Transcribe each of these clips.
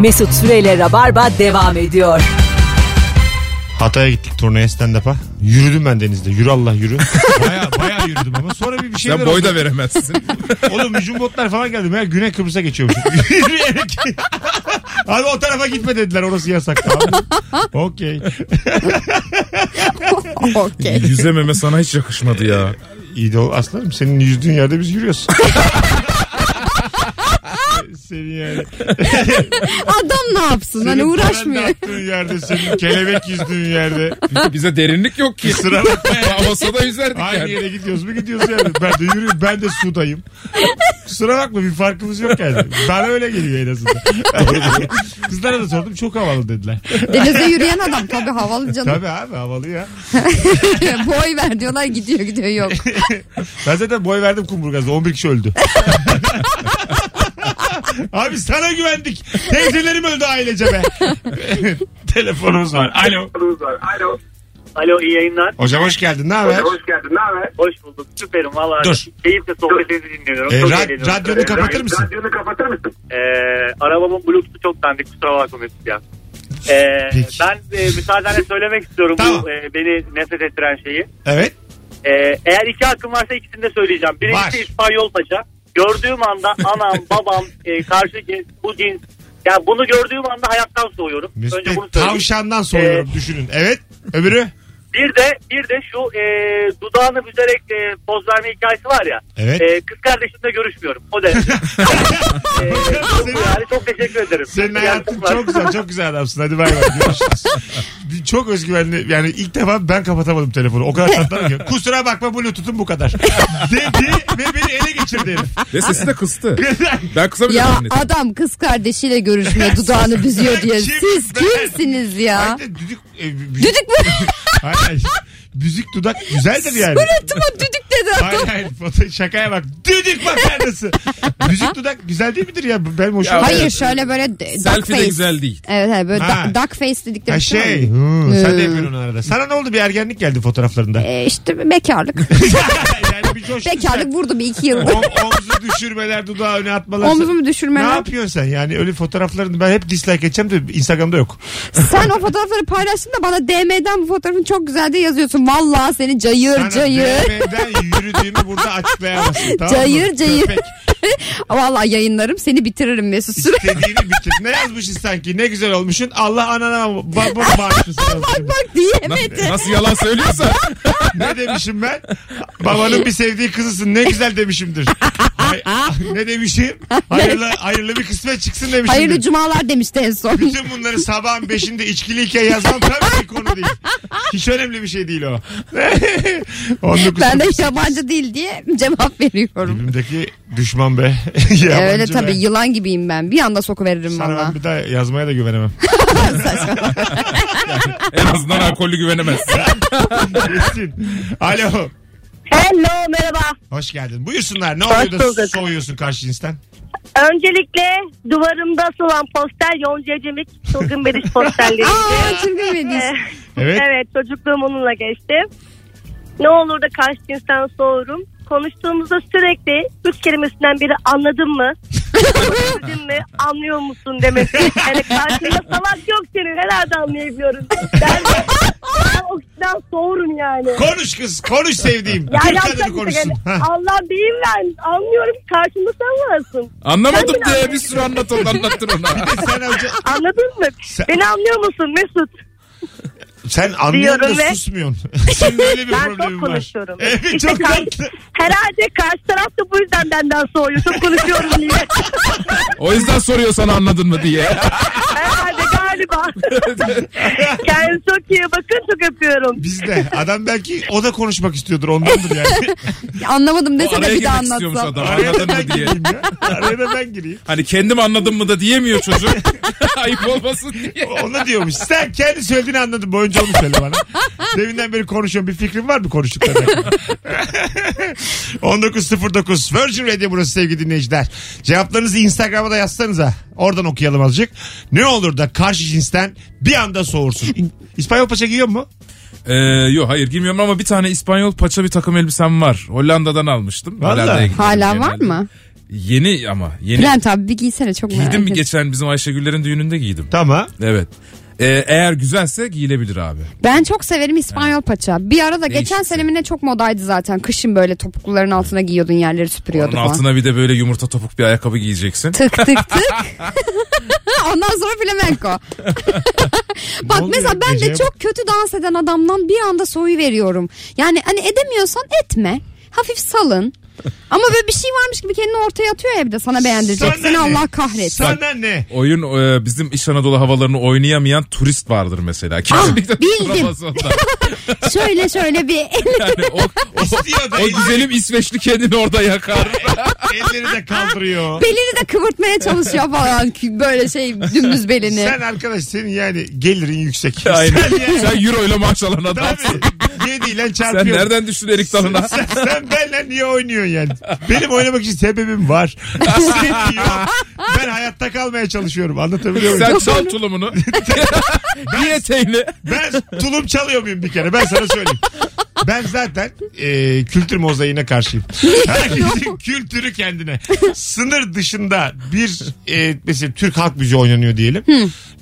Mesut Süreyle Rabarba devam ediyor. Hatay'a gittik turneye stand-up'a. Yürüdüm ben denizde. Yürü Allah yürü. Baya baya yürüdüm ama sonra bir, bir şeyler Sen boy da oldu. veremezsin. Oğlum hücum botlar falan geldi. Meğer Güney Kıbrıs'a geçiyormuş. Yürüyerek. Abi o tarafa gitme dediler. Orası yasak. Tamam. Okey. Okey. Yüzememe sana hiç yakışmadı ya. İyi de o aslanım. Senin yüzdüğün yerde biz yürüyoruz. Senin yani. Adam ne yapsın? Hani Senin uğraşmıyor. paranla attığın yerde. Senin kelebek yüzdüğün yerde. Bize derinlik yok ki. Sıra bakma ya. Havasa da yüzerdik Aynı yani. yere gidiyoruz mu gidiyoruz yani. Ben de yürüyorum. Ben de sudayım. Kusura bakma bir farkımız yok yani. Bana öyle geliyor en azından. Kızlara da sordum çok havalı dediler. Denizde yürüyen adam tabii havalı canım. Tabii abi havalı ya. Boy ver diyorlar gidiyor gidiyor yok. Ben zaten boy verdim kumburgazda 11 kişi öldü. Abi sana güvendik. Teyzelerim öldü ailece be. Telefonumuz var. Alo. Alo. Alo iyi yayınlar. Hocam hoş geldin. Ne haber? Hoş geldin. Ne haber? Hoş bulduk. Süperim valla. Dur. Keyifle sohbetinizi dinliyorum. Ee, Çok ra- eğleniyorum. radyonu kapatır mısın? Radyonu kapatır mısın? Ee, arabamın bluetooth'u çok dandik. Kusura bakma Mesut ya. Ee, Peki. ben e, müsaadenle söylemek istiyorum Tamam. bu e, beni nefret ettiren şeyi. Evet. Ee, eğer iki hakkım varsa ikisini de söyleyeceğim. Birincisi Var. İspanyol Paşa. Gördüğüm anda anam, babam, e, karşı cins, bu cins. Yani bunu gördüğüm anda hayattan soğuyorum. Mesut Önce bunu söyleyeyim. tavşandan soruyorum düşünün. Evet. Öbürü? Bir de bir de şu e, dudağını büzerek e, poz verme hikayesi var ya. Evet. E, kız kardeşimle görüşmüyorum. O derece. e, yani çok teşekkür ederim. Senin hayatın çok güzel, çok güzel adamsın. Hadi bay bay. Görüşürüz. Çok özgüvenli. Yani ilk defa ben kapatamadım telefonu. O kadar tatlı ki. Kusura bakma Bluetooth'um bu kadar. Dedi ve beni ele geçirdi herif. Ve sesi de kıstı. Ben kısabilirim. Ya zannettim. adam kız kardeşiyle görüşmüyor dudağını büzüyor diye. Kim Siz ben? kimsiniz ya? Hayır, düdük, e, Düdük mü? Hayır, hayır. Büzük dudak güzeldir yani. Suratıma düdük dedi Hayır adam. hayır foto şakaya bak. Düdük makarnası. Büzük dudak güzel değil midir ya? Benim hoşuma. Hayır şöyle böyle d- duck Selfie de face. güzel değil. Evet evet böyle Ha. duck, duck face dedikleri Ha şey. şey. var. hı, sen de yapıyorsun onu arada. Sana ne oldu bir ergenlik geldi fotoğraflarında. E, işte bekarlık. yani bir coştun bekarlık vurdu bir iki yıl. sen. Om- omzu düşürmeler, dudağı öne atmalar. Omzumu Ne düşürmeler. yapıyorsun sen? Yani öyle fotoğraflarını ben hep dislike edeceğim de Instagram'da yok. Sen o fotoğrafları paylaştın da bana DM'den bu fotoğrafın çok güzel diye yazıyorsun. Vallahi seni cayır Sana cayır. DM'den yürüdüğümü burada açıklayamazsın. Tamam mı? Cayır cayır. Köpek. Vallahi yayınlarım seni bitiririm Mesut Süre. İstediğini bitir. Ne yazmışsın sanki? Ne güzel olmuşsun. Allah anana babama bağışlasın. bak bak diyemedi. Nasıl, nasıl yalan söylüyorsa. ne demişim ben? Babanın bir sevdiği kızısın. Ne güzel demişimdir. Hay- ne demişim? Hayırlı, hayırlı bir kısmet çıksın demişimdir. Hayırlı cumalar demişti en son. Bütün bunları sabahın beşinde içkiliyken yazmam tabii bir konu değil. Hiç önemli bir şey değil o. 19 Ben de yabancı değil diye cevap veriyorum. Dibimdeki düşman be. Yabancı Öyle be. tabii yılan gibiyim ben. Bir anda sokuveririm Sana valla. ben bir daha yazmaya da güvenemem. En azından alkollü güvenemezsin. Kesin. Alo. Hello merhaba. Hoş geldin. Buyursunlar. Ne Hoş oluyor da bulduk. soğuyorsun karşı cinsten? Öncelikle duvarımda asılan poster Yonca Cemik çılgın bediş posterleri. Aa çılgın bediş. Evet. evet çocukluğum onunla geçti. Ne olur da karşı cinsten soğurum. Konuştuğumuzda sürekli üç kelimesinden biri anladın mı? Anladın mı? Anlıyor musun demesi. Yani karşında salak yok senin herhalde anlayabiliyorum. Ben de ben o kişiden soğurum yani. Konuş kız. Konuş sevdiğim. Ya Türk yapacak kadını bir konuşsun. şey. Ha. Allah diyeyim ben. Anlıyorum ki karşımda sen varsın. Anlamadım Sen diye bir sürü anlat onu anlattın ona. Sen önce Anladın mı? Sen- Beni anlıyor musun Mesut? Sen anlıyorsun da ve- susmuyorsun. Senin öyle bir Ben problemin çok var. konuşuyorum. Evet İşte çok karşı- tatlı. herhalde karşı taraf da bu yüzden benden soğuyor. Çok konuşuyorum diye. O yüzden soruyor sana anladın mı diye. herhalde galiba. Kendinize çok iyi bakın çok öpüyorum. Biz de. Adam belki o da konuşmak istiyordur ondandır yani. Anlamadım dese araya de bir daha anlatsam. adam Araya da anladın ben mı diye. gireyim ya. Araya da ben gireyim. Hani kendim anladım mı da diyemiyor çocuk. Ayıp olmasın diye. Onu diyormuş. Sen kendi söylediğini anladın. Boyunca onu söyle bana. Deminden beri konuşuyorum. Bir fikrin var mı konuştuklarına? 19.09 Virgin Radio burası sevgili dinleyiciler. Cevaplarınızı Instagram'a da yazsanıza. Oradan okuyalım azıcık. Ne olur da karşı cinsten bir anda soğursun. İspanyol paça giyiyor mu? Ee, yok hayır girmiyorum ama bir tane İspanyol paça bir takım elbisem var. Hollanda'dan almıştım. Vallahi. Hala var mı? Yeni ama yeni. Bülent abi bir giysene çok merak Giydim mi ettim. geçen bizim Ayşegüllerin düğününde giydim. Tamam. Evet. Ee, eğer güzelse giyilebilir abi. Ben çok severim İspanyol paça. Bir ara da geçen Değişikti. senemine çok modaydı zaten. Kışın böyle topukluların altına giyiyordun yerleri Onun süpürüyordu falan. altına bir de böyle yumurta topuk bir ayakkabı giyeceksin. Tık tık tık. Ondan sonra flamenko. Bak oluyor mesela ben de çok kötü dans eden adamdan bir anda soyu veriyorum. Yani hani edemiyorsan etme. Hafif salın. Ama böyle bir şey varmış gibi kendini ortaya atıyor ya bir de sana beğendirecek. Sana Seni ne? Allah kahretsin. Sana ne? Oyun e, bizim İç Anadolu havalarını oynayamayan turist vardır mesela. Kesinlikle Ah, bildim. tutulamaz ondan. şöyle şöyle bir Yani o, o, İstiyor da o güzelim İsveçli kendini orada yakar. elleri de kaldırıyor. belini de kıvırtmaya çalışıyor falan. Böyle şey dümdüz belini. Sen arkadaş senin yani gelirin yüksek. Aynen. Sen yani Sen euro ile maaş alan adamsın. tabii yediyle Sen çarpıyorsun. nereden düştün erik dalına? Sen, sen benimle niye oynuyorsun yani? Benim oynamak için sebebim var. Senin yok. Ben hayatta kalmaya çalışıyorum. Anlatabiliyor muyum? Sen çal tulumunu. Giy eteğini. Ben tulum çalıyor muyum bir kere? Ben sana söyleyeyim. Ben zaten e, kültür mozaiğine karşıyım. Herkesin kültürü kendine. Sınır dışında bir e, mesela Türk halk müziği oynanıyor diyelim.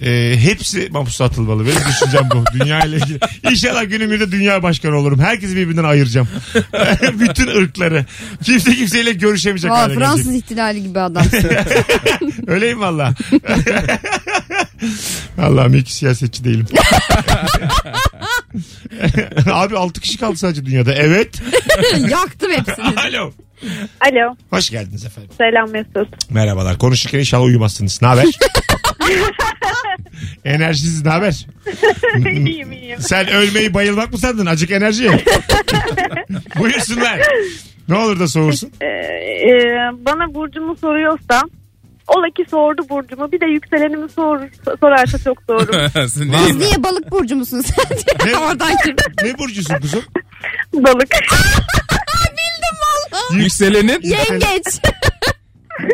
E, hepsi mahpusa atılmalı. Benim düşüncem bu. Dünya ile ilgili. İnşallah günümüzde dünya başkanı olurum. Herkesi birbirinden ayıracağım. Bütün ırkları. Kimse kimseyle görüşemeyecek Aa, hale Fransız gelecek. ihtilali gibi adamsın. Öyleyim valla. Allah'ım iyi ki siyasetçi değilim. Abi 6 kişi kaldı sadece dünyada. Evet. Yaktım hepsini. Alo. Alo Hoş geldiniz efendim. selam Mesut. Merhabalar. Konuşurken inşallah uyumazsınız. Ne haber? Enerjisiz ne haber? iyiyim iyiyim. Sen ölmeyi bayılmak mı sandın? Acık enerji. Buyursunlar. Ne olur da soğursun. Ee, e, bana burcumu soruyorsa ola ki sordu burcumu bir de yükselenimi sor, sorarsa çok doğru. Neyin? niye balık burcu musun sen? Ne? Oradan girdim. Ne burcusun kuzum? Balık. Yükselenin. Yengeç.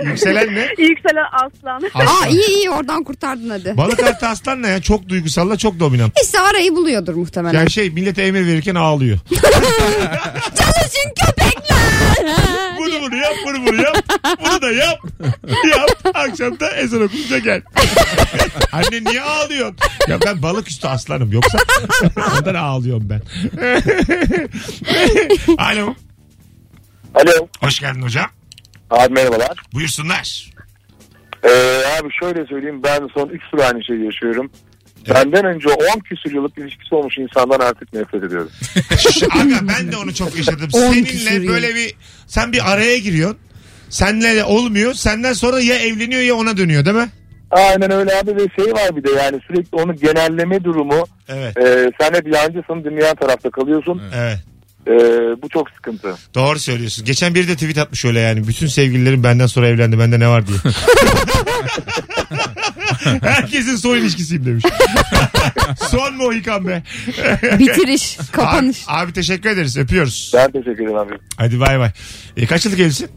Yükselen ne? Yükselen aslan. Aa iyi iyi oradan kurtardın hadi. Balık artı aslan ne ya? Çok duygusalla çok dominant. İşte arayı buluyordur muhtemelen. Yani şey millete emir verirken ağlıyor. Çalışın köpekler. Bunu bunu yap, bunu bunu yap. Bunu da yap. Yap. Akşam da ezan okununca gel. Anne niye ağlıyorsun? Ya ben balık üstü aslanım. Yoksa ondan ağlıyorum ben. Alo. Alo. Hoş geldin hocam. Abi merhabalar. Buyursunlar. Ee, abi şöyle söyleyeyim ben son 3 tur aynı şeyi yaşıyorum. Benden önce 10 küsur yıllık ilişkisi olmuş insandan artık nefret ediyorum. Aga ben de onu çok yaşadım. On Seninle yıl. böyle bir sen bir araya giriyorsun. Senle de olmuyor. Senden sonra ya evleniyor ya ona dönüyor değil mi? Aynen öyle abi ve şey var bir de yani sürekli onu genelleme durumu. Evet. E, sen hep yancısın dinleyen tarafta kalıyorsun. Evet. E, bu çok sıkıntı. Doğru söylüyorsun. Geçen biri de tweet atmış öyle yani. Bütün sevgililerim benden sonra evlendi. Bende ne var diye. Herkesin son ilişkisiyim demiş. son Mohikan be. Bitiriş. Kapanış. Abi, abi teşekkür ederiz. Öpüyoruz. Ben teşekkür ederim abi. Hadi bay bay. E, kaç yıllık evlisin?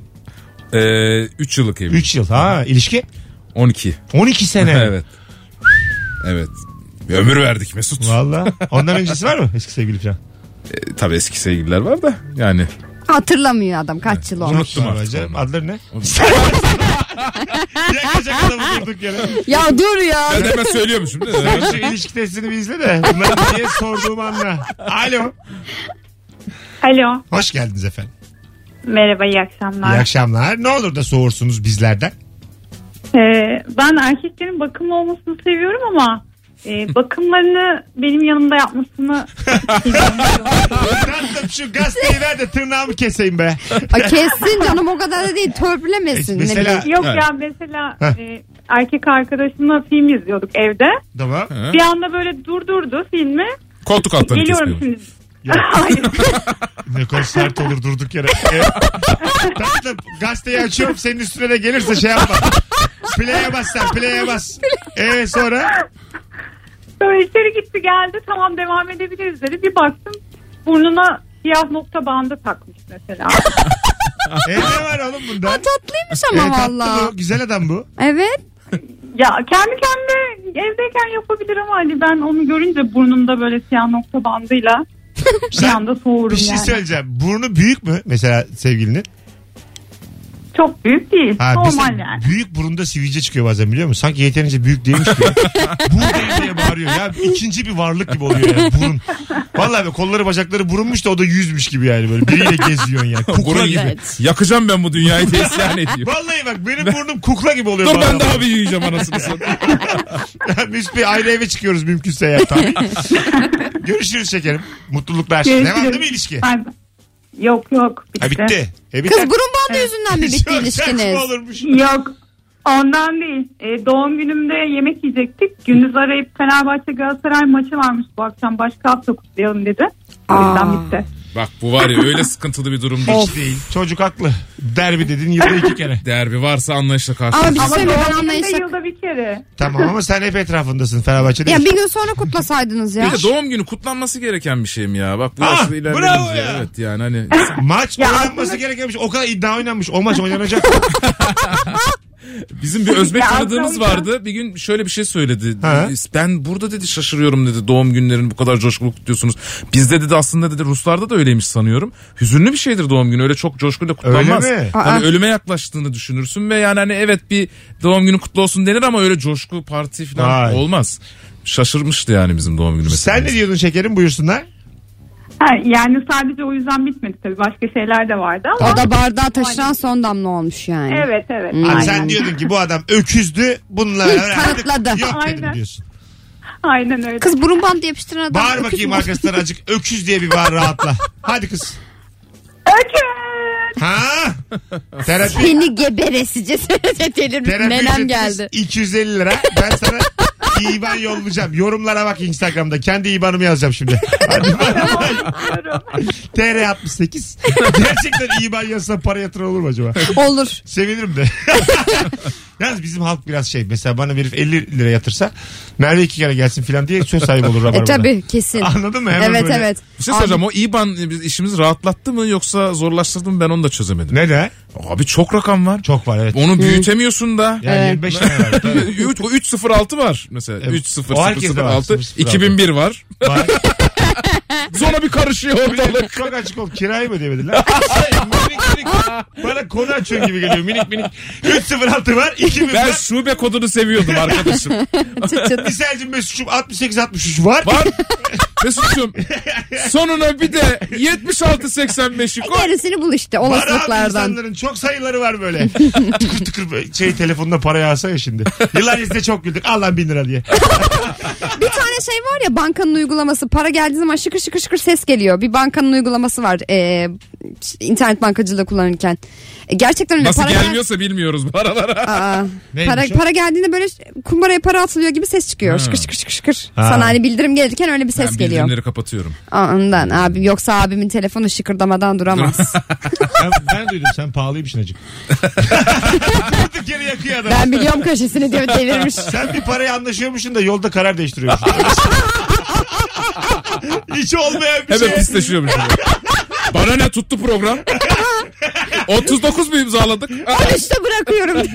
3 yıllık evli. 3 yıl. Ha ilişki? 12. 12 sene. evet. Evet. Bir ömür verdik Mesut. Valla. Ondan öncesi var mı eski sevgili falan? E, tabii eski sevgililer var da yani. Hatırlamıyor adam kaç yıl olmuş. Unuttum artık. Adları ne? Yakacak adamı durduk yere. Ya dur ya. Ben hemen söylüyormuşum değil mi? Sen şu ilişki testini bir izle de bunları niye sorduğumu anla. Alo. Alo. Hoş geldiniz efendim. Merhaba iyi akşamlar. İyi akşamlar. Ne olur da soğursunuz bizlerden. Ee, ben erkeklerin bakımlı olmasını seviyorum ama e, bakımlarını benim yanımda yapmasını Tatlım şu gazeteyi ver de tırnağımı keseyim be. Ay kessin canım o kadar da değil. Törpülemesin. Mesela- Ne bileyim. Yok ya mesela Heh. e, erkek arkadaşımla film izliyorduk evde. Tamam. Bir anda böyle durdurdu filmi. Koltuk altlarını Geliyorum kesmiyor. şimdi. Hayır. Ne kadar sert olur durduk yere. Evet. Tatlım gazeteyi açıyorum senin üstüne de gelirse şey yapma. Play'e bas sen play'e bas. Ee sonra? Böyle içeri gitti geldi tamam devam edebiliriz dedi. Bir baktım burnuna siyah nokta bandı takmış mesela. E ne var oğlum bunda? Tatlıymış E, ama tatlı valla. bu. Güzel adam bu. Evet. ya kendi kendine evdeyken yapabilir ama hani ben onu görünce burnumda böyle siyah nokta bandıyla bir Sen anda soğurum bir şey yani. söyleyeceğim. Burnu büyük mü mesela sevgilinin? Çok büyük değil. Ha, Normal yani. Büyük burunda sivilce çıkıyor bazen biliyor musun? Sanki yeterince büyük değilmiş gibi. Buradayım diye bağırıyor. Ya ikinci bir varlık gibi oluyor yani burun. Vallahi be kolları bacakları burunmuş da o da yüzmüş gibi yani böyle. Biriyle geziyorsun yani. Kukla Burun gibi. Evet. Yakacağım ben bu dünyayı diye isyan ediyor. Vallahi bak benim burnum kukla gibi oluyor. Dur ben daha bir yiyeceğim anasını satayım. Mesut Bey ayrı eve çıkıyoruz mümkünse ya tabii. Görüşürüz şekerim. Mutluluklar. Görüşürüz. Devam değil mi ilişki? Ben... Yok yok. Bitti. Ha bitti. E, Kız biter. burun bandı yüzünden mi bitti Çok ilişkiniz? saçma olurmuş. Yok. Ondan değil. E, doğum günümde yemek yiyecektik. Gündüz arayıp Fenerbahçe Galatasaray maçı varmış bu akşam. Başka hafta kutlayalım dedi. O yüzden Aa. bitti. Bak bu var ya öyle sıkıntılı bir durum değil. Hiç değil. Çocuk haklı. Derbi dedin yılda iki kere. Derbi varsa anlayışla karşı. Ama bir şey Ama söyleyeyim ben yılda bir kere. Tamam ama sen hep etrafındasın Fenerbahçe'de. Ya bir gün sonra kutlasaydınız ya. Bir de doğum günü kutlanması gereken bir şey mi ya? Bak bu Ah, yaşta bravo ilerledince. ya. Evet yani hani Maç Ya oynanması gerekenmiş. O kadar iddia oynanmış. O maç oynanacak. bizim bir Özbek tanıdığımız vardı. Bir gün şöyle bir şey söyledi. Ha. Ben burada dedi şaşırıyorum dedi doğum günlerini bu kadar coşkulu kutluyorsunuz. Bizde dedi aslında dedi Ruslarda da öyleymiş sanıyorum. Hüzünlü bir şeydir doğum günü öyle çok coşkuyla kutlanmaz. Öyle mi? Hani ölüme yaklaştığını düşünürsün ve yani hani evet bir doğum günü kutlu olsun denir ama öyle coşku parti falan Vay. olmaz. Şaşırmıştı yani bizim doğum günü mesela. sen ne diyordun şekerim buyursunlar. Ha, yani sadece o yüzden bitmedi tabii. Başka şeyler de vardı ama. O da bardağı taşıran son damla olmuş yani. Evet evet. Hmm. Abi Aynen. sen diyordun ki bu adam öküzdü. Bununla Kanıtladı. Yok dedim Aynen. diyorsun. Aynen öyle. Kız burun bandı yapıştıran adam. Bağır öküz bakayım mü? arkasından azıcık öküz diye bir bağır rahatla. Hadi kız. Öküz. Ha? Terapi. Seni geberesice delirmiş. Terapi Nenem ücretimiz geldi. 250 lira. Ben sana İban yollayacağım. Yorumlara bak Instagram'da. Kendi İban'ımı yazacağım şimdi. Hadi bay bay. TR 68. Gerçekten İban yazsa para yatıran olur mu acaba? Olur. Sevinirim de. Yalnız bizim halk biraz şey. Mesela bana bir 50 lira yatırsa Merve iki kere gelsin falan diye söz sahibi olur. E Rabarba'da. tabi kesin. Anladın mı? Hemen evet böyle. evet. Bir şey söyleyeceğim o İBAN biz işimizi rahatlattı mı yoksa zorlaştırdı mı ben onu da çözemedim. Ne de? Abi çok rakam var. Çok var evet. Onu büyütemiyorsun da. Yani Evet. 25 tane var. Tabii. 3 o 306 var mesela. Evet. 30 O herkeste var, 006 006. 2001 var. var. Sonra bir karışıyor ortalık. çok açık ol. Kirayı mı ödemediler? minik minik. Bana konu açıyorsun gibi geliyor. Minik minik. 306 var. 2000 Ben var. şube kodunu seviyordum arkadaşım. Çıt çıt. Misalcim Mesut'cum 68 63 var. Var. Mesut'cum sonuna bir de 76 85'i koy. Gerisini bul işte Var abi olasılıklardan. insanların çok sayıları var böyle. tıkır tıkır böyle şey telefonda para yağsa ya şimdi. Yıllar izle çok güldük. Al lan bin lira diye. Bir tane şey var ya bankanın uygulaması para geldiği zaman şıkır şıkır şıkır ses geliyor. Bir bankanın uygulaması var e, internet bankacılığı kullanırken. E, gerçekten öyle Nasıl para gel- gelmiyorsa bilmiyoruz bu aralara. Aa, para, o? para geldiğinde böyle kumbaraya para atılıyor gibi ses çıkıyor. Ha. Şıkır şıkır şıkır şıkır. Ha. Sana hani bildirim gelirken öyle bir ses Ben geliyor. bildirimleri kapatıyorum. Ondan abi yoksa abimin telefonu şıkırdamadan duramaz. Ben, ben duydum sen pahalıymışsın acık. Durduk yere yakıyor adam. ben biliyorum köşesini diyor devirmiş. Sen bir parayı anlaşıyormuşsun da yolda karar değiştiriyormuşsun. Hiç olmayan bir Hemen şey. pisleşiyormuş. Bana ne tuttu program? 39 mu imzaladık? işte bırakıyorum.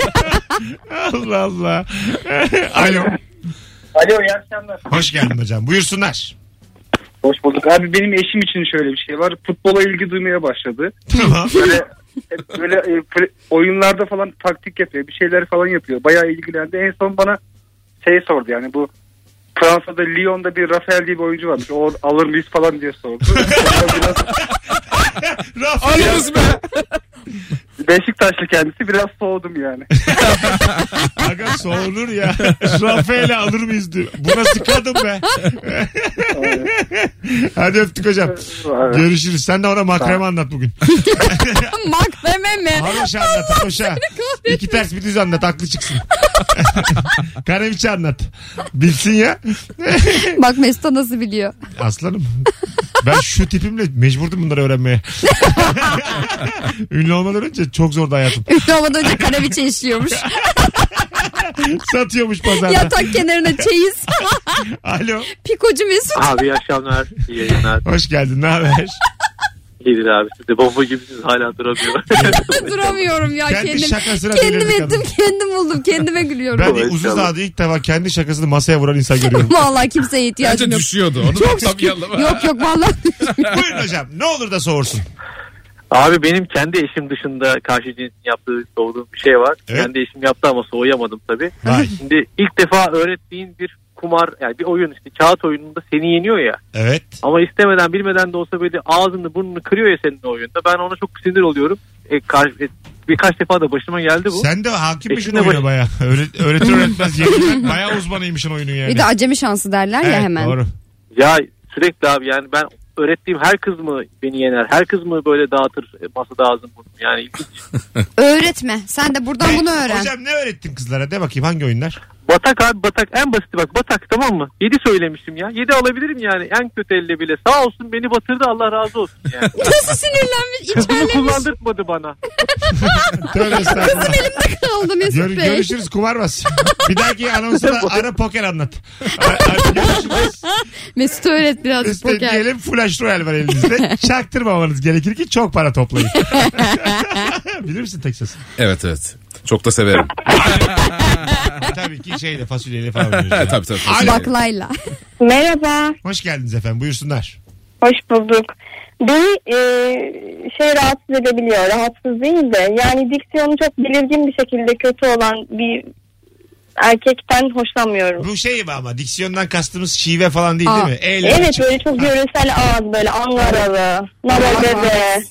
Allah Allah. Alo. Alo iyi akşamlar. Hoş geldin hocam. Buyursunlar. Hoş bulduk. Abi benim eşim için şöyle bir şey var. Futbola ilgi duymaya başladı. Tamam. Böyle hep böyle e, pre- oyunlarda falan taktik yapıyor. Bir şeyler falan yapıyor. Bayağı ilgilendi. En son bana şey sordu yani bu Fransa'da Lyon'da bir Rafael diye bir oyuncu varmış. O alır mıyız falan diye sordu. Biraz. Alırız be. Beşiktaşlı kendisi biraz soğudum yani. Aga soğunur ya. Rafael'i alır mıyız diyor. Bu nasıl kadın be? Hadi öptük hocam. Görüşürüz. Sen de ona makreme anlat bugün. Makreme mi? Haroşa anlat haroşa. İki ters bir düz anlat aklı çıksın. Kareviçi anlat. Bilsin ya. Bak Mesut nasıl biliyor. Aslanım. Ben şu tipimle mecburdum bunları öğrenmeye. Ünlü olmadan önce çok zordu hayatım. Ünlü olmadan önce kaneviçe işliyormuş. Satıyormuş pazarda. Yatak kenarına çeyiz. Alo. Pikocu Mesut. Abi iyi akşamlar. İyi yayınlar. Hoş geldin. Ne haber? İyidir abi. Siz de bomba gibisiniz hala duramıyorum. Duramıyorum ya Kendi kendim. şakasına Kendim delirdi ettim kadın. kendim buldum kendime gülüyorum. Ben Kolay uzun zamandır ilk defa kendi şakasını masaya vuran insan görüyorum. Vallahi kimseye ihtiyacım Bence yok. düşüyordu. Onu da tam yalama. Yok yok vallahi. Buyurun hocam. Ne olur da soğursun. Abi benim kendi eşim dışında karşı cinsin yaptığı soğuduğum bir şey var. Evet. Kendi eşim yaptı ama soğuyamadım tabii. Vay. Şimdi ilk defa öğrettiğin bir kumar yani bir oyun işte kağıt oyununda seni yeniyor ya. Evet. Ama istemeden bilmeden de olsa böyle ağzını burnunu kırıyor ya senin oyunda. Ben ona çok sinir oluyorum. E, kar- e, birkaç defa da başıma geldi bu. Sen de hakimmişsin oyuna baş- baya. Öğret öğretir öğretmez yeniden baya uzmanıymışsın oyunun yani. Bir de acemi şansı derler ya Evet, hemen. Doğru. Ya sürekli abi yani ben öğrettiğim her kız mı beni yener? Her kız mı böyle dağıtır e, masada ağzını burnunu? Yani ilginç. Öğretme. Sen de buradan bunu öğren. Hocam ne öğrettin kızlara? De bakayım hangi oyunlar? Batak abi batak en basiti bak batak tamam mı? 7 söylemiştim ya. 7 alabilirim yani en kötü elle bile. Sağ olsun beni batırdı Allah razı olsun yani. Nasıl sinirlenmiş, Bunu içerlemiş. kullandırtmadı bana. Tövbe estağfurullah. Kaldı Mesut Gör- Bey. görüşürüz kumarmaz. Bir dahaki anonsa da ara poker anlat. Görüşürüz. Mesut öğret birazcık Üstte poker. diyelim flash royal var elinizde. Çaktırmamanız gerekir ki çok para toplayın. Bilir misin Texas? Evet evet. Çok da severim. Tabii ki şeyle fasulyeyle falan yani. tabii tabii. Alo. Baklayla. Merhaba, Hoş geldiniz efendim buyursunlar. hoş bulduk. Beni e, şey rahatsız edebiliyor, rahatsız değil de yani diksiyonu çok belirgin bir şekilde kötü olan bir erkekten hoşlanmıyorum. Bu şey mi ama diksiyondan kastımız şive falan değil Aa, değil mi? Eyle Evet açık. böyle çok yöresel ağız böyle Angaralı, Nabagade.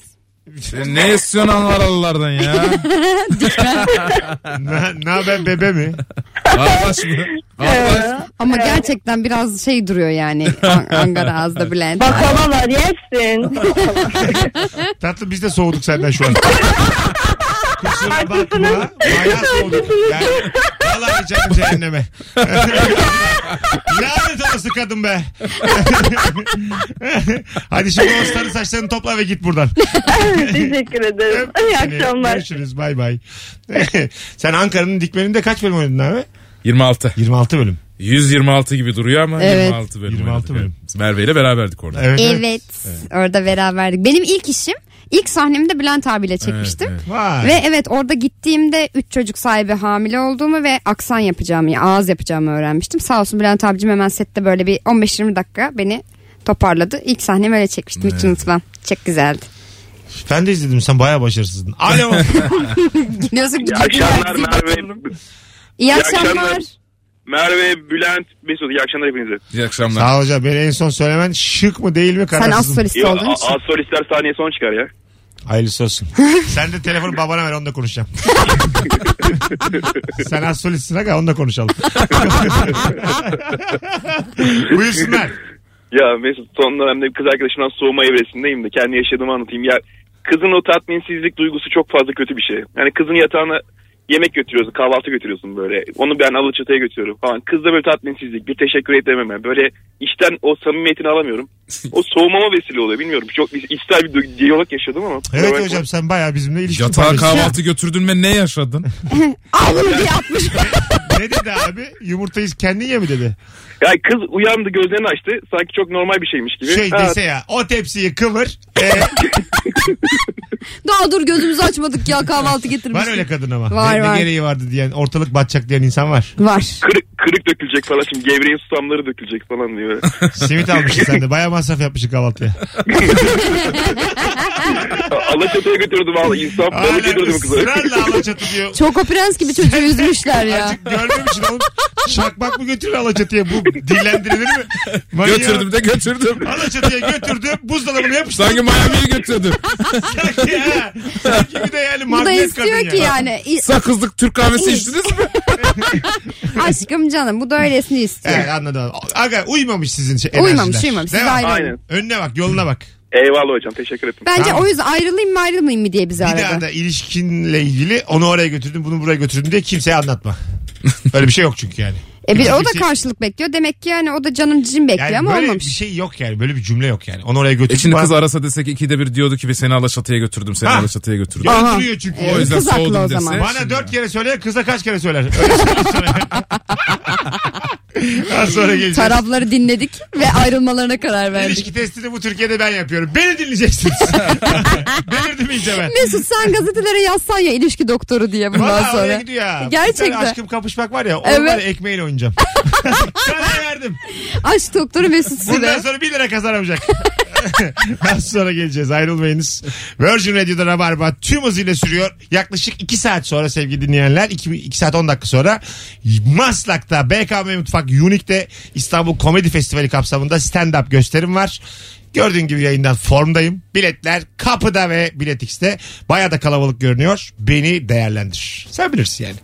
Sen ne istiyorsun Anvaralılardan ya? Ne, ne haber bebe mi? Arkadaş mı? Arkadaş. Ama gerçekten biraz şey duruyor yani. An- Angara ağızda Bülent. Baklava var yersin. Tatlı biz de soğuduk senden şu an. Kusura bakma. Bayağı soğuduk. Yani, vallahi canım cehenneme. Lanet olası kadın be. Hadi şimdi o sarı saçlarını topla ve git buradan. Teşekkür ederim. İyi seni. akşamlar. Görüşürüz bay bay. Sen Ankara'nın dikmeninde kaç bölüm oynadın abi? 26. 26 bölüm. 126 gibi duruyor ama Evet. 26 bölüm. 26 oynadık. bölüm. Evet. Merve ile beraberdik orada. Evet. Evet. Orada beraberdik. Benim ilk işim ilk sahnemi de Bülent abiyle çekmiştim. Evet, Vay. Ve evet orada gittiğimde 3 çocuk sahibi hamile olduğumu ve aksan yapacağımı, yani ağız yapacağımı öğrenmiştim. Sağ olsun Bülent abicim hemen sette böyle bir 15-20 dakika beni toparladı. İlk sahnemi öyle çekmiştim hiç unutmam. Çok güzeldi. Ben de izledim sen bayağı başarısızdın. Alo. İyi akşamlar Merve. İyi akşamlar. akşamlar. Merve, Bülent, Mesut. İyi akşamlar hepinize. İyi akşamlar. Sağ ol hocam. Beni en son söylemen şık mı değil mi Sen kararsızım. az solist Yo, olduğun için. az solistler sahneye son çıkar ya. Hayırlısı olsun. Sen de telefonu babana ver onunla konuşacağım. Sen az solistsin aga onunla konuşalım. Buyursunlar. Ya Mesut son dönemde kız arkadaşımdan soğuma evresindeyim de kendi yaşadığımı anlatayım. Ya kızın o tatminsizlik duygusu çok fazla kötü bir şey. Yani kızın yatağına yemek götürüyorsun, kahvaltı götürüyorsun böyle. Onu ben Alaçatı'ya götürüyorum falan. Kızda böyle tatminsizlik, bir teşekkür edememe. Böyle işten o samimiyetini alamıyorum. O soğumama vesile oluyor bilmiyorum. Çok ister bir diyalog yaşadım ama. Evet hocam sen bayağı bizimle ilişki Yatağa kahvaltı götürdün ve ne yaşadın? Al bunu diye atmış. Ne dedi abi? Yumurtayı kendin ye mi dedi? Ya kız uyandı gözlerini açtı. Sanki çok normal bir şeymiş gibi. Şey Ha, dese ya o tepsiyi kıvır. Ee, Daha dur gözümüzü açmadık ya kahvaltı getirmiş. var öyle kadın ama. Var, ne, ne var. gereği vardı diyen ortalık batacak diyen insan var. Var. kırık, kırık dökülecek falan. Şimdi gevreğin susamları dökülecek falan diyor. Simit almışsın sen de. Bayağı masraf yapmışsın kahvaltıya. Alaçatı'ya götürdüm valla. İnsan balık yedirdim kıza. ısrarla Alaçatı diyor. Çoko Prens gibi çocuğu üzmüşler ya. Azıcık görmemişsin oğlum. Şakmak mı götürür Alaçatı'ya? Bu dillendirilir mi? Manyağı. götürdüm de götürdüm. Alaçatı'ya götürdüm. Buzdolabına yapıştırdım. Sanki Miami'ye götürdüm. Sanki ha. Sanki bir de yani Bu da magnet istiyor ki ya. yani. İ- Sakızlık Türk kahvesi içtiniz mi? Aşkım canım bu da öylesini istiyor. Evet anladım. Aga uymamış sizin şey, Uymamış, enerjiler. uymamış. Siz Devam. ayrılın. Aynen. Önüne bak yoluna bak. Eyvallah hocam teşekkür ettim. Bence Tamam. o yüzden ayrılayım mı ayrılmayayım mı diye bizi Bir aradı. daha da ilişkinle ilgili onu oraya götürdüm bunu buraya götürdüm diye kimseye anlatma. Öyle bir şey yok çünkü yani. E bir, o da Kimse- karşılık bekliyor. Demek ki yani o da canım cicim bekliyor Yani ama böyle olmamış. bir şey yok yani. Böyle bir cümle yok yani. Onu oraya götürdüm. E şimdi bana- kız arasa desek ikide bir diyordu ki seni Alaçatı'ya götürdüm seni Ha. Alaçatı'ya götürdüm. Aha. Götürüyor çünkü. O yüzden Kız haklı soğudum o dese. zaman. Bana dört kere söyler kıza kaç kere söyler. Öyle. Az sonra geleceğiz. Tarafları dinledik ve ayrılmalarına karar verdik. İlişki testini bu Türkiye'de ben yapıyorum. Beni dinleyeceksiniz. Ben. Mesut sen gazetelere yazsan ya ilişki doktoru diye bundan Valla oraya sonra. gidiyor ya. Gerçekten. Bir tane aşkım kapışmak var ya. Evet. Ya ekmeğiyle oynayacağım. Sana verdim. Aşk doktoru Mesut Bundan Süre. sonra 1 lira kazanamayacak. Az sonra geleceğiz ayrılmayınız. Virgin Radio'da Rabarba tüm hızıyla sürüyor. Yaklaşık 2 saat sonra sevgili dinleyenler 2, saat 10 dakika sonra Maslak'ta BKM Mutfak Unique'de İstanbul Komedi Festivali kapsamında stand-up gösterim var. Gördüğün gibi yayından formdayım. Biletler kapıda ve Bilet X'te. Baya da kalabalık görünüyor. Beni değerlendir. Sen bilirsin yani.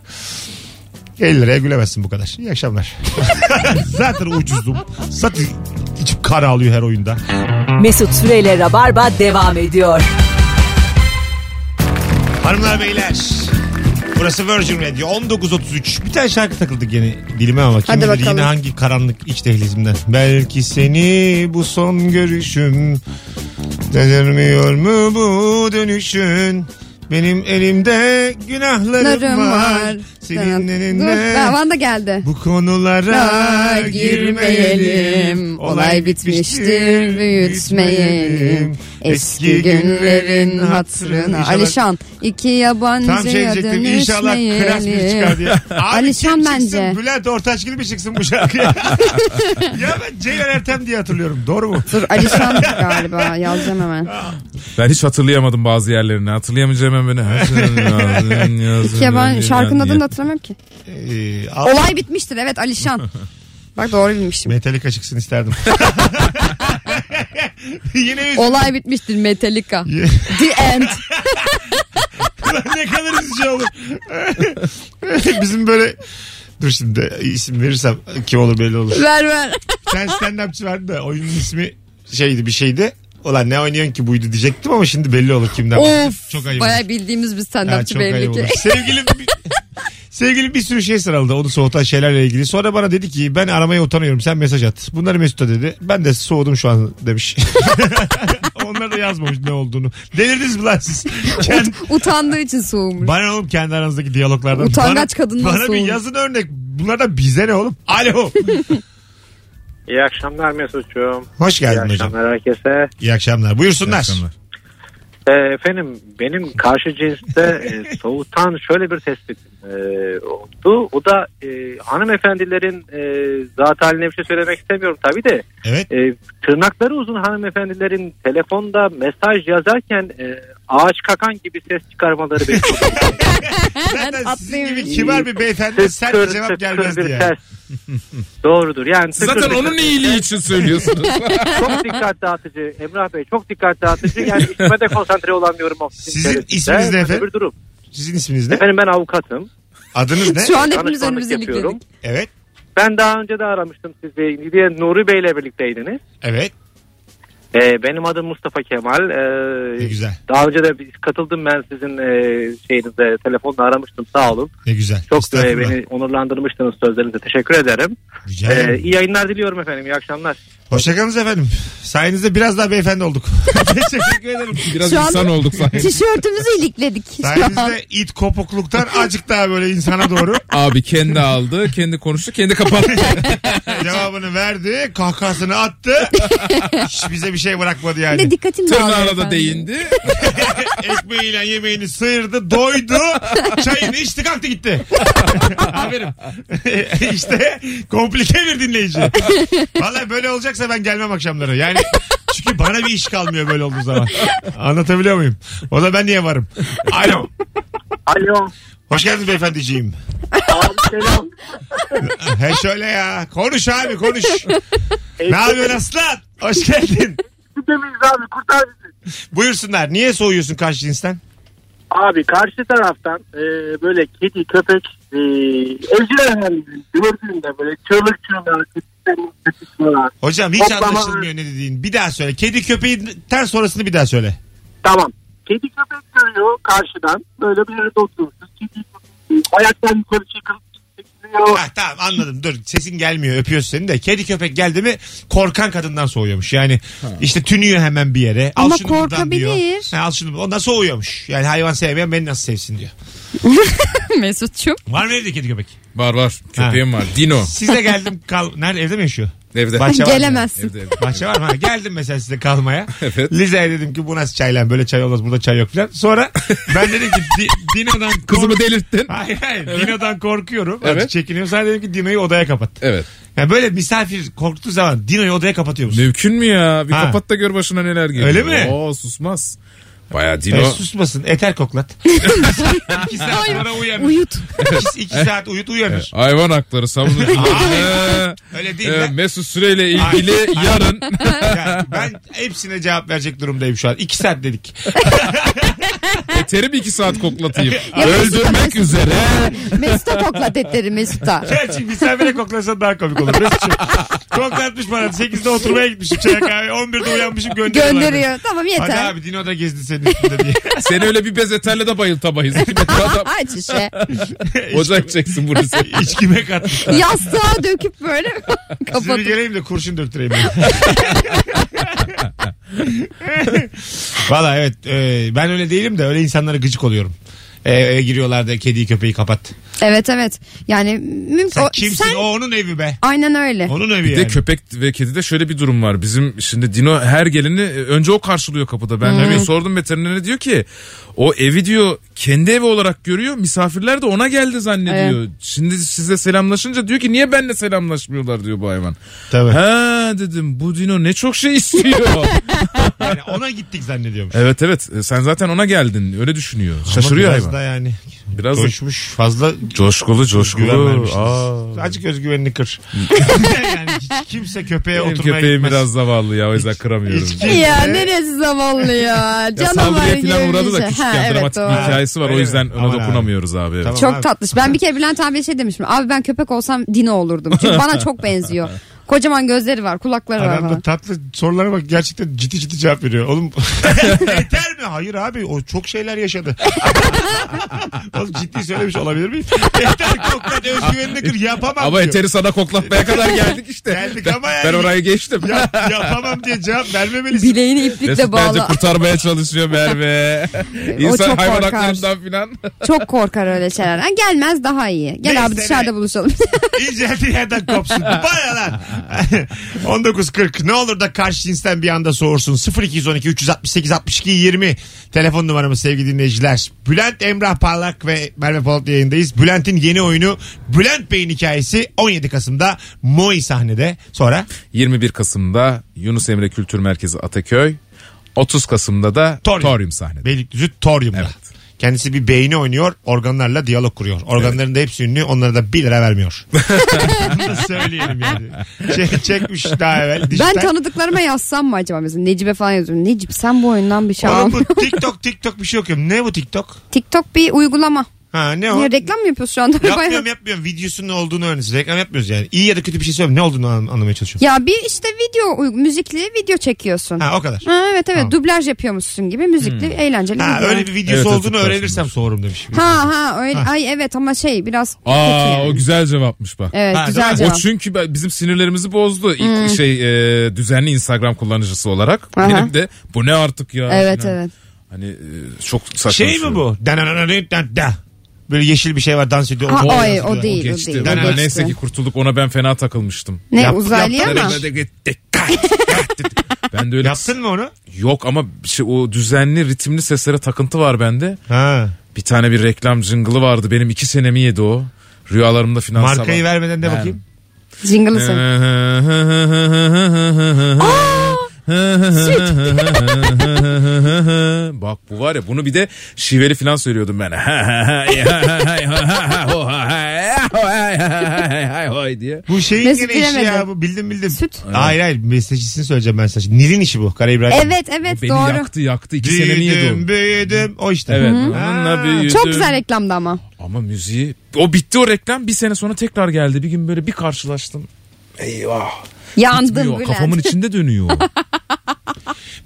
50 liraya gülemezsin bu kadar. İyi akşamlar. Zaten ucuzdum. Zaten içim kan ağlıyor her oyunda. Mesut Süreyle Rabarba devam ediyor. Hanımlar beyler. Burası Virgin Radio 19.33. Bir tane şarkı takıldı gene dilime ama kim Hadi bilir bakalım. yine hangi karanlık iç dehlizimden. Belki seni bu son görüşüm Dedirmiyor mu bu dönüşün Benim elimde günahlarım var. var. Senin elinde ben- bana da geldi. bu konulara Ra girmeyelim. Olay bitmiştir büyütmeyelim. Eski günlerin hatırına. İnşallah- Alişan iki Tam şey yabancıya diyecektim inşallah klas bir çıkar diye. dönüşmeyelim. Abi Alişan bence. Bülent Ortaçgil mi çıksın bu şarkıya? ya ben Ceylan Ertem diye hatırlıyorum. Doğru mu? Dur Alişan galiba yazacağım hemen. Ben hiç hatırlayamadım bazı yerlerini. Hatırlayamayacağım hemen beni. Ya ben şarkının adını da hatırlamıyorum ki. Ee, al- Olay bitmiştir evet Alişan. Bak doğru bilmişim. Metallica çıksın isterdim. Yine üzüldüm. Olay bitmiştir Metallica. The End. ne kadar üzücü olur. Bizim böyle Dur şimdi isim verirsem kim olur belli olur. ver ver. Sen stand-upçı vardı da oyunun ismi şeydi bir şeydi. Ulan ne oynuyorsun ki buydu diyecektim ama şimdi belli olur kimden. of. Çok ayıp. Baya bildiğimiz bir stand-upçı belli ki. Sevgilim Sevgilim bir sürü şey sıraladı onu soğutan şeylerle ilgili. Sonra bana dedi ki ben aramaya utanıyorum sen mesaj at. Bunları Mesut'a dedi. Ben de soğudum şu an demiş. Onlar da yazmamış ne olduğunu. Delirdiniz mi lan siz? Kendi, Utandığı için soğumuş. bana ne oğlum kendi aranızdaki diyaloglardan. Utangaç bana, kadından Bana bir soğumuş. yazın örnek. Bunlardan bize ne oğlum? Alo. İyi akşamlar Mesut'cuğum. Hoş İyi geldin hocam. akşamlar herkese. İyi akşamlar. Buyursunlar. Ee, efendim benim karşı cinste e, soğutan şöyle bir tespitim e, oldu. O da e, hanımefendilerin e, zat haline bir şey söylemek istemiyorum tabii de. Evet. E, tırnakları uzun hanımefendilerin telefonda mesaj yazarken e, ağaç kakan gibi ses çıkarmaları bekliyorum. Zaten sizin gibi kibar bir beyefendi sert bir cevap gelmez bir diye. ses. Doğrudur yani. tıkır Zaten tıkır onun tıkır iyiliği ses. için söylüyorsunuz. çok dikkat dağıtıcı Emrah Bey çok dikkat dağıtıcı yani işime de konsantre olamıyorum Sizin içerisinde. isminiz ne efendim? Bir durum. Sizin isminiz ne? Efendim ben avukatım. Adınız ne? Şu an hepimiz önümüzü ilikledik. Evet. Ben daha önce de aramıştım sizi. Diye Nuri Bey ile birlikteydiniz. Evet. Ee, benim adım Mustafa Kemal. Ee, Ne güzel. Daha önce de katıldım ben sizin e, şeyinize telefonla aramıştım sağ olun. Ne güzel. Çok e, beni onurlandırmıştınız sözlerinize teşekkür ederim. Rica Ee, ederim. iyi yayınlar diliyorum efendim iyi akşamlar. Hoşçakalınız efendim. Sayenizde biraz daha beyefendi olduk. Teşekkür ederim. Biraz Şu insan olduk sanki. Tişörtümüzü ilikledik. Sayenizde it kopukluktan azıcık daha böyle insana doğru Abi kendi aldı, kendi konuştu, kendi kapattı. cevabını verdi. Kahkahasını attı. Hiç bize bir şey bırakmadı yani. de dikkatim dağılıyor Tırnağına da değindi. Ekmeğiyle yemeğini sıyırdı. Doydu. Çayını içti kalktı gitti. Aferin. işte komplike bir dinleyici. Vallahi böyle olacaksa ben gelmem akşamları. Yani çünkü bana bir iş kalmıyor böyle olduğu zaman. Anlatabiliyor muyum? O da ben niye varım? Alo. Alo. Hoş geldin beyefendiciğim. Abi selam. He şöyle ya. Konuş abi konuş. ne yapıyorsun aslan? Hoş geldin. Temiz abi kurtar bizi. Buyursunlar. Niye soğuyorsun karşı cinsten? Abi karşı taraftan e, böyle kedi köpek e, evcil hayvanların gördüğünde böyle çığlık kötüsüne Hocam hiç Hoplama. anlaşılmıyor ne dediğin. Bir daha söyle. Kedi köpeğinden sonrasını bir daha söyle. Tamam. Kedi köpek görüyor karşıdan. Böyle bir yerde oturuyorsunuz. Kedi köpek ayaktan yukarı çıkıp çekiliyor. Ha, tamam anladım dur sesin gelmiyor öpüyorsun seni de. Kedi köpek geldi mi korkan kadından soğuyormuş. Yani işte tünüyor hemen bir yere. Al Ama şunu korkabilir. diyor. Ha, al şunu ondan soğuyormuş. Yani hayvan sevmeyen beni nasıl sevsin diyor. Mesut'cum. Var mı evde kedi köpek? Var var. Köpeğim var. Dino. Size geldim kal. Nerede evde mi yaşıyor? Evde. Bahçe var mı? Gelemezsin. Evde, evde. Bahçe var mı? Ha, Geldim mesela size kalmaya. Evet. Liza'ya dedim ki bu nasıl çay lan böyle çay olmaz burada çay yok falan. Sonra ben dedim ki Di- Dino'dan kork- Kızımı delirttin. Hayır hayır Dino'dan korkuyorum. Evet. Evet. Çekiniyorum. Sonra dedim ki Dino'yu odaya kapat. Evet. Yani böyle misafir korktuğu zaman Dino'yu odaya kapatıyor musun? Mümkün mü ya? Bir Ha. kapat da gör başına neler geliyor. Öyle mi? Oo susmaz. Baya E, Dino. susmasın. Eter koklat. iki saat sonra uyanır. Uyut. İki, iki saat uyut uyanır. Hayvan hakları savunucuları. Öyle değil Ee, lan. Mesut Süreyle ilgili Ay. yarın Ya ben hepsine cevap verecek durumdayım şu an. İki saat dedik. Eter'i bir iki saat koklatayım. Ya Öldürmek Mesut'a- üzere. Mesut'a koklat etleri Mesut'a. Gerçi misafire koklasan daha komik olur. Mesut'cum. Koklatmış bana. 8'de oturmaya gitmişim çaya kahve. 11'de uyanmışım gönderiyorlar. Gönderiyor. Tamam Hadi yeter. abi Dino da gezdi senin üstünde diye. Seni öyle bir bez eterle de bayıltamayız. Aç işe. Ocak çeksin burası. İçkime katmışlar. Yastığa döküp böyle Size bir kapatıp. geleyim de kurşun döktüreyim. Valla evet e, ben öyle değilim de öyle insanlara gıcık oluyorum. E, eve giriyorlar da kediyi köpeği kapat. Evet evet. Yani mümkün. Sen o- kimsin? sen- O onun evi be. Aynen öyle. Onun evi Bir yani. de köpek ve kedide şöyle bir durum var. Bizim şimdi Dino her geleni e, önce o karşılıyor kapıda. Ben hemen sordum veterinere diyor ki o evi diyor kendi evi olarak görüyor. Misafirler de ona geldi zannediyor. Şimdi size selamlaşınca diyor ki niye benimle selamlaşmıyorlar diyor bu hayvan. Tabii. Ha dedim bu Dino ne çok şey istiyor. Yani ona gittik zannediyormuş. evet evet E, sen zaten ona geldin öyle düşünüyor. Şaşırıyor Ama biraz hayvan. Da yani. Biraz Coşmuş fazla coşkulu coşkulu. Aa. Azıcık özgüvenini kır. yani hiç kimse köpeğe Benim oturmaya köpeğim gitmez. biraz zavallı ya o yüzden kıramıyorum. Hiç kimse- Ya neresi zavallı ya. Ya Canavar saldırıya gibi falan uğradı bir da şey. küçükken Ha, evet, dramatik doğru. bir hikayesi var. Öyle o mi? yüzden ona Aman abi. dokunamıyoruz abi. Tamam. Çok abi. tatlış. Ben bir kere Bülent abiye şey demiştim. Abi ben köpek olsam Dino olurdum. Çünkü bana çok benziyor. Kocaman gözleri var, kulakları var Adam da falan. tatlı sorulara bak gerçekten ciddi ciddi cevap veriyor. Oğlum yeter mi? Hayır abi o çok şeyler yaşadı. Oğlum ciddi söylemiş olabilir miyim? Yeter koklat özgüvenini kır yapamam Ama diyor. eteri sana koklatmaya kadar geldik işte. Geldik ama yani- ben orayı geçtim. Yap- yapamam diye cevap vermemelisin. Bileğini iplikle Mesut bence bağla. kurtarmaya çalışıyor Merve. İnsan çok hayvan korkar. haklarından filan. Çok korkar öyle şeylerden. Gelmez daha iyi. Gel Neyse abi dışarıda ne? buluşalım. İnceldiği yerden kopsun. Baya lan. 19.40 ne olur da karşı cinsten bir anda soğursun. 0212 368 62 20 telefon numaramız sevgili dinleyiciler. Bülent Emrah Parlak ve Merve Polat yayındayız. Bülent'in yeni oyunu Bülent Bey'in hikayesi 17 Kasım'da Moi sahnede. Sonra 21 Kasım'da Yunus Emre Kültür Merkezi Ataköy. 30 Kasım'da da Torium. Torium, sahnede. Beylikdüzü Torium'da. Evet. Kendisi bir beyni oynuyor. Organlarla diyalog kuruyor. Organların da hepsi ünlü. Onlara da 1 lira vermiyor. Bunu söyleyelim yani. Çek- çekmiş daha evvel. ben dijital. tanıdıklarıma yazsam mı acaba mesela? Necip'e falan yazıyorum. Necip sen bu oyundan bir şey. Oğlum bu TikTok TikTok bir şey okuyorum. Ne bu TikTok? TikTok bir uygulama. Ha ne o? Niye reklam mı yapıyorsun şu anda? Yapmıyorum yapmıyorum. Videosunun ne olduğunu öğreniyoruz. Reklam yapmıyoruz yani. İyi ya da kötü bir şey söylüyorum. Ne olduğunu an- anlamaya çalışıyorum. Ya bir işte video müzikli video çekiyorsun. Ha o kadar. Ha, evet evet Tamam. dublaj yapıyormuşsun gibi müzikli eğlenceli Ha video. öyle bir videosu Evet, olduğunu tıklarsın öğrenirsem soğurum demiş. Ha ha öyle Ha. ay evet ama şey biraz kötü Aa yani. o güzel cevapmış bak. Evet Ha, güzel değil mi? cevap. O çünkü bizim sinirlerimizi bozdu. İlk şey e, düzenli Instagram kullanıcısı olarak. Aha. Benim de bu ne artık ya. Evet falan. evet. Hani e, çok saçma. Şey mi bu? Da Böyle yeşil bir şey var dans ediyor. Ha, o, ediyor. o değil o geçti. değil. o Ben geçti. neyse ki kurtulduk ona ben fena takılmıştım. Ne Yap- uzaylıya mı? Ben de öyle Yaptın mı onu? yok ama şey, o düzenli ritimli seslere takıntı var bende. Ha. Bir tane bir reklam jingle'ı vardı. Benim iki senemi yedi o. Rüyalarımda filan Markayı sabah. vermeden de Ben- bakayım. Jingle'ı sen. Bak bu var ya bunu bir de şiveli falan söylüyordum ben. diye. Bu şeyin Mesut yine işi bilemedi. ya bu bildim bildim. Süt. Hayır hayır meslecisini söyleyeceğim ben sana. Nil'in işi bu. Kara İbrahim. Evet evet Beni doğru. yaktı yaktı. iki senemi yedi Büyüdüm o. büyüdüm. O işte. Evet. Ha. Onunla büyüdüm. Çok güzel reklamdı ama. Ama müziği o bitti o reklam bir sene sonra tekrar geldi. Bir gün böyle bir karşılaştım. Eyvah. Yandım Bitmiyor. Bülent. Kafamın içinde dönüyor.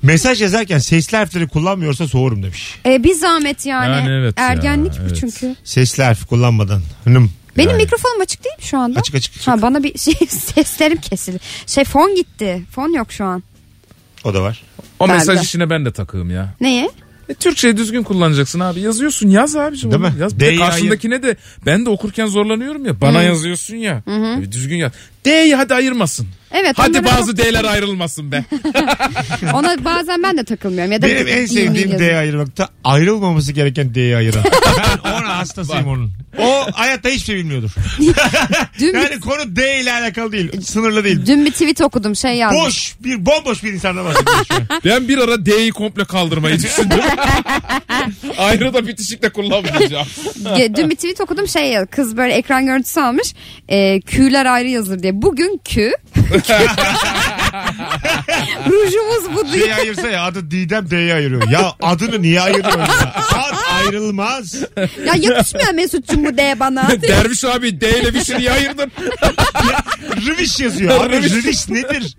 Mesaj yazarken sesli harfleri kullanmıyorsa soğurum demiş. E, bir zahmet yani. Yani evet ya, Ergenlik bu evet. çünkü. Sesli harf kullanmadan. Hanım. Benim Yani. mikrofonum açık değil mi şu anda? Açık açık. açık. Ha bana bir şey seslerim kesildi. Şey fon gitti. Fon yok şu an. O da var. O Nerede? mesaj işine ben de takığım ya. Neye? E, Türkçeyi düzgün kullanacaksın abi. Yazıyorsun yaz abicim. Değil mi? Yaz. Bir de D'yi karşındakine de ben de okurken zorlanıyorum ya. Bana yazıyorsun ya. E, düzgün yaz. D'yi hadi ayırmasın. Evet. Hadi onlara- bazı D'ler ayrılmasın be. Ona bazen ben de takılmıyorum. Ya da Benim en sevdiğim. D'yi ayırmakta ayrılmaması gereken D'yi ayıran. ben ona hastasıyım onun. O hayatta hiçbir şey bilmiyordur. Dün, yani konu D ile alakalı değil. Sınırlı değil. dün bir tweet okudum şey yazmış. Boş bir bomboş bir insanla an. Ben bir ara D'yi komple kaldırmayı düşündüm. Ayrı da bitişikle kullanmayacağım. Dün bir tweet okudum şey ya kız böyle ekran görüntüsü almış. E, Q'ler ayrı yazılır diye. Bugün Q. Rujumuz bu diye. D'yi ayırsa ya adı Didem D'yi ayırıyor. Ya adını niye ayırıyor ya? Ad ayrılmaz. Ya yakışmıyor Mesut'cum bu D bana. Derviş abi D ile bir şey ayırdın? Rıviş yazıyor. Abi Rıviş. Rıviş nedir?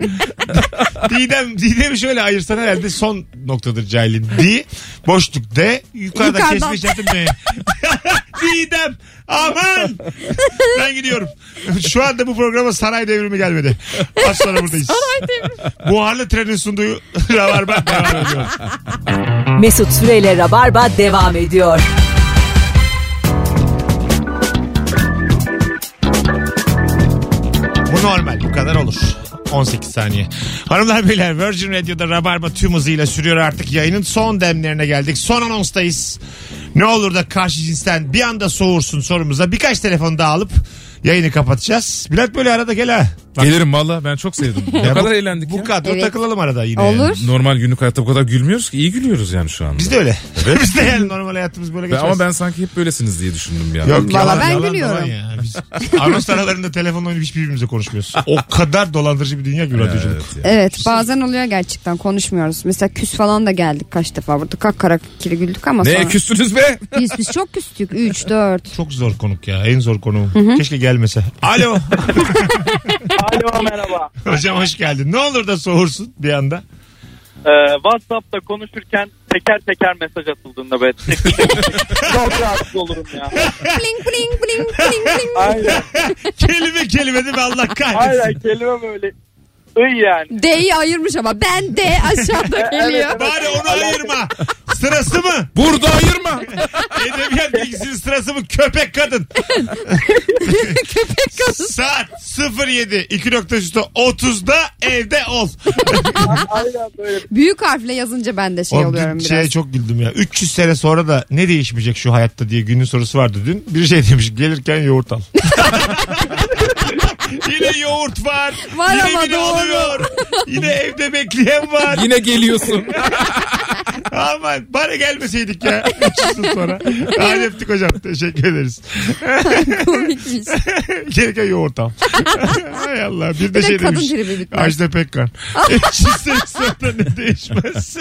Didem, Didem'i şöyle ayırsan herhalde son noktadır cahilin. Di, boşluk D, yukarıda Yukarıdan. kesme işaretim M. Didem, aman. ben gidiyorum. Şu anda bu programa saray devrimi gelmedi. Az sonra buradayız. Saray devrimi. Buharlı trenin sunduğu Rabarba devam ediyor. Mesut Süreyle Rabarba devam ediyor. Bu normal bu kadar olur. 18 saniye. Hanımlar beyler Virgin Radio'da Rabarba tüm hızıyla sürüyor artık. Yayının son demlerine geldik. Son anonstayız. Ne olur da karşı cinsten bir anda soğursun sorumuza. Birkaç telefon daha alıp yayını kapatacağız. Bülent böyle arada gel ha. Bak, Gelirim valla ben çok sevdim. Ne kadar eğlendik Bu ya. kadro Evet. takılalım arada yine. Olur. Normal günlük hayatta bu kadar gülmüyoruz ki. iyi gülüyoruz yani şu anda. Biz de öyle. Biz de yani normal hayatımız böyle Ben- geçmez. ama ben sanki hep böylesiniz diye düşündüm ya. Yok, Valla yalan, ben yalan, gülüyorum. yalan ya. Biz anons aralarında telefonla oynayıp hiç birbirimize konuşmuyoruz. O kadar dolandırıcı bir dünya ki radyoculuk. Evet. Evet bazen oluyor gerçekten konuşmuyoruz. Mesela küs falan da geldik kaç defa burada kak kara kiri güldük ama Ne sonra. küstünüz be? Biz, biz çok küstük 3 4. Çok zor konuk ya. En zor konuğum. Keşke gelmese. Alo. Alo merhaba. Hocam hoş geldin. Ne olur da soğursun bir anda. Ee, WhatsApp'ta konuşurken teker teker mesaj atıldığında böyle tek tek çok rahatsız olurum ya. Bling bling bling bling bling. Aynen. kelime kelime değil mi Allah kahretsin. Aynen kelime böyle. Iy yani. D'yi ayırmış ama ben D aşağıda geliyor. Bari onu ayırma. Sırası mı? Burada ayırma. Edebiyat bilgisinin sırası mı? Köpek kadın. Köpek kadın. Saat 07 2 nokta üstü 30'da evde ol. Aynen böyle. Büyük harfle yazınca ben de şey Oğlum oluyorum dün biraz. şeye çok güldüm ya. 300 sene sonra da ne değişmeyecek şu hayatta diye günün sorusu vardı dün. Bir şey demiş gelirken yoğurt al. Yine yoğurt var. Var Yine ama biri doğru. alıyor. Yine evde bekleyen var. Yine geliyorsun. Aman bana gelmeseydik ya. 300 yıl sonra. Hadi öptük hocam. Teşekkür ederiz. Komikmiş. Gelirken yoğurt al. Hay Allah. Bir de, Bir de şey kadın demiş. tribi bitmez. Ajda Pekkan. 300 sene sonra ne değişmez.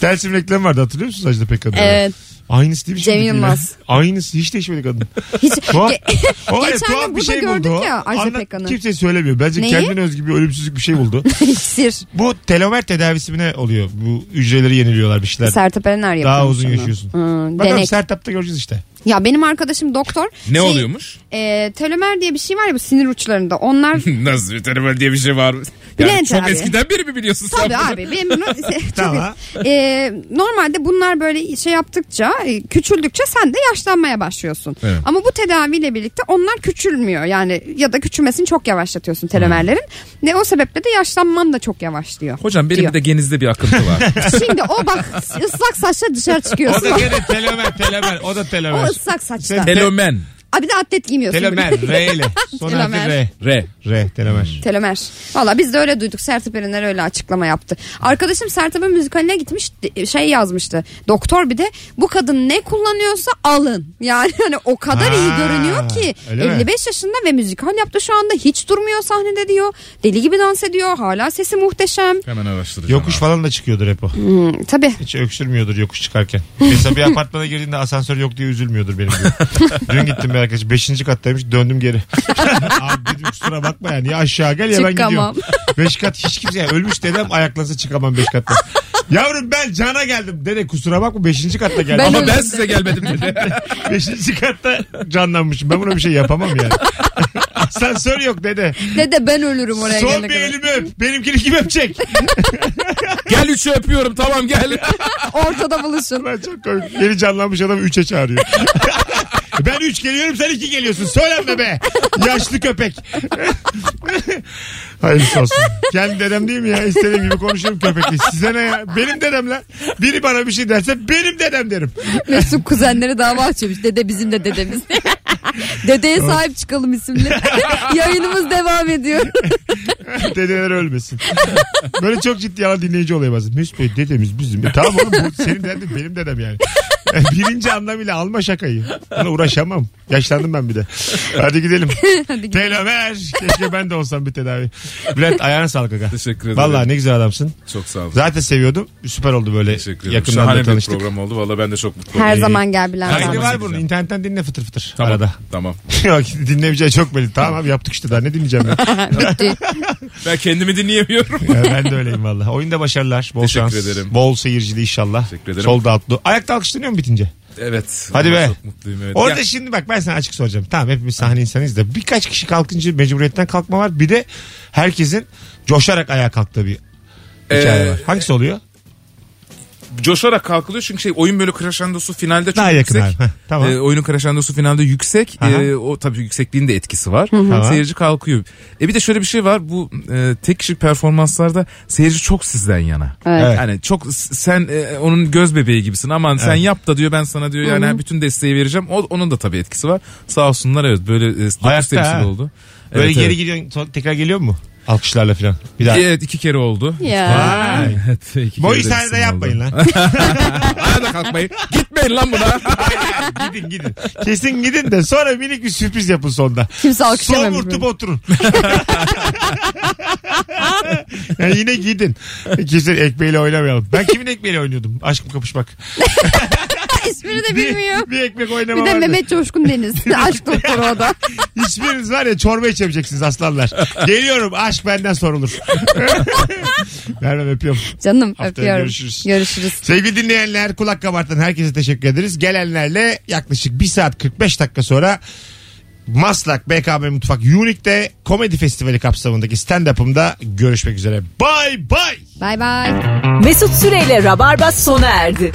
Telsim reklamı vardı hatırlıyor musunuz Ajda Pekkan'ı? Evet. Aynısı değil mi? Cem? Yılmaz. Aynısı. Hiç değişmedi kadın. Hiç, Tuhaf- O Geçen gün bir şey gördük buldu ya Ajda Anlat- Pekkan'ı. Kimse söylemiyor. Bence Neyi? kendine özgü bir ölümsüzlük bir şey buldu. İksir. Bu telomer tedavisi mi ne oluyor? Bu hücreleri yeniliyorlar bir şeyler. Sertab Erener yapıyor. Daha uzun yaşıyorsun. Hmm, Bakalım denek. Sertap'ta göreceğiz işte. Ya benim arkadaşım doktor. Ne Şey, oluyormuş? E, telomer diye bir şey var ya bu sinir uçlarında. Onlar Nasıl veteriner diye bir şey var? Yani Bülent çok abi. eskiden beri mi biliyorsun sen Tabii bunu? abi benim bunu Tamam. Ee, normalde bunlar böyle şey yaptıkça e, küçüldükçe sen de yaşlanmaya başlıyorsun. Evet. Ama bu tedaviyle birlikte onlar küçülmüyor yani ya da küçülmesini çok yavaşlatıyorsun telomerlerin. Hmm. Ve o sebeple de yaşlanman da çok yavaşlıyor. Hocam benim diyor. de genizde bir akıntı var. Şimdi o bak ıslak saçla dışarı O çıkıyorsun. da gene telomer telomer. O da o telomer. Islak saçta. Telomen. Aa, bir de atlet giymiyorsun. Telomer. R ile. Son harfi Telomer. R. R. R. Telomer. Telomer. Valla biz de öyle duyduk. Sertab Erener öyle açıklama yaptı. Arkadaşım Sertab'ın müzikaline gitmiş şey yazmıştı. Doktor bir de bu kadın ne kullanıyorsa alın. Yani hani o kadar iyi Ha, görünüyor ki. öyle mi? 55 yaşında ve müzikal yaptı şu anda. Hiç durmuyor sahnede diyor. Deli gibi dans ediyor. Hala sesi muhteşem. Hemen araştıracağım. Yokuş abi. falan da çıkıyordur hep o. Hmm, tabii. Hiç öksürmüyordur yokuş çıkarken. Mesela bir apartmana girdiğinde asansör yok diye üzülmüyordur benim gibi. Dün gittim bir arkadaş. Beşinci kattaymış döndüm geri. Abi dedim kusura bakma yani. Ya aşağı gel ya ben Çıkamam. gidiyorum. Beş kat hiç kimse. Yani ölmüş dedem ayaklansa çıkamam beş kattan. Yavrum ben cana geldim. Dede kusura bakma beşinci katta geldim. Ben Ama ben size gelmedim dedi. beşinci katta canlanmışım. Ben buna bir şey yapamam yani. Asansör yok dede. Dede ben ölürüm oraya Son gelene bir kadar. elimi öp. Benimkini kim öpecek? Gel üçü öpüyorum tamam gel. Ortada buluşun. Ben çok komik. Yeni canlanmış adam 3'e çağırıyor. Ben 3 geliyorum sen 2 geliyorsun. Söylenme be. Yaşlı köpek. Hayırlısı olsun. Kendi dedem değil mi ya? İstediğim gibi konuşurum köpekle. Size ne ya? Benim dedem lan. Biri bana bir şey derse benim dedem derim. Mesut kuzenleri dava açıyormuş. Dede bizim de dedemiz. Dedeye sahip çıkalım isimli. Yayınımız devam ediyor. Dedeler ölmesin. Böyle çok ciddi yalan dinleyici oluyor bazen. Mesut Bey dedemiz bizim. E, tamam oğlum bu senin dedem benim dedem yani. E, Birinci anlamıyla alma şakayı. Buna uğraşamam. Yaşlandım ben bir de. Hadi gidelim. Hadi gidelim. Telomer. Keşke ben de olsam bir tedavi. Bülent ayağına sağlık aga. Teşekkür ederim. Vallahi ne güzel adamsın. Çok sağ olun. Zaten seviyordum. Süper oldu böyle Teşekkür ederim. yakından da Şahane bir tanıştık. program oldu. Valla ben de çok mutlu oldum. Her zaman gel Bülent Kaydı abi. var bunun. İnternetten dinle fıtır fıtır. Tamam. Arada. Tamam. Yok dinlemeyeceği çok belli. Tamam abi yaptık işte daha ne dinleyeceğim ben. Ben kendimi dinleyemiyorum. Ya ben de öyleyim valla. Oyunda başarılar. Bol Teşekkür şans. ederim. Bol seyircili inşallah. Teşekkür ederim. Solda atlı. Ayakta alkışlanıyor mu bitince? evet. Hadi be. Çok mutluyum evet. Orada Ya, şimdi bak ben sana açık soracağım. Tamam hepimiz sahne insanıyız da birkaç kişi kalkınca mecburiyetten kalkma var. Bir de herkesin coşarak ayağa kalktığı bir hikaye Ee, var. Hangisi oluyor? Coşarak kalkılıyor çünkü şey oyun böyle crescendosu finalde çok Daha yakın yüksek. abi. Heh, tamam. Ee, oyunun crescendosu finalde yüksek. Aha. Ee, o tabii yüksekliğin de etkisi var. Tamam. Seyirci kalkıyor. E bir de şöyle bir şey var. Bu e, tek kişilik performanslarda seyirci çok sizden yana. Evet. Yani çok sen e, onun göz bebeği gibisin. Aman sen Evet. yap da diyor ben sana diyor yani bütün desteği vereceğim. O onun da tabii etkisi var. Sağ olsunlar evet böyle e, dokuz Ayakta temsil ha. oldu. Böyle Evet, geri evet. gidiyorsun sonra tekrar geliyor mu? Alkışlarla falan. Bir daha. Evet iki kere oldu. Ya. Vay. Evet, iki Boy kere de sahnede isim yapmayın oldu. lan. Hadi kalkmayın. Gitmeyin lan buna. gidin gidin. Kesin gidin de sonra minik bir sürpriz yapın sonda. Kimse alkışlamamış Somurtup beni. oturun. yani yine gidin. Kesin ekmeğiyle oynamayalım. Ben kimin ekmeğiyle oynuyordum? Aşkım kapışmak. İsmini de bilmiyor. Bir, bir ekmek oynama Bir de vardı. Mehmet Coşkun Deniz. Aşk doktoru o da. Hiçbiriniz var ya çorba içemeyeceksiniz aslanlar. Geliyorum aşk benden sorulur. Merve öpüyorum. Canım Haftaya öpüyorum. görüşürüz. Görüşürüz. Sevgili dinleyenler kulak kabartan herkese teşekkür ederiz. Gelenlerle yaklaşık 1 saat 45 dakika sonra Maslak BKM Mutfak Unique'de komedi festivali kapsamındaki stand-up'ımda görüşmek üzere. Bye bye. Bay bay. Mesut Süreyle Rabarba sona erdi.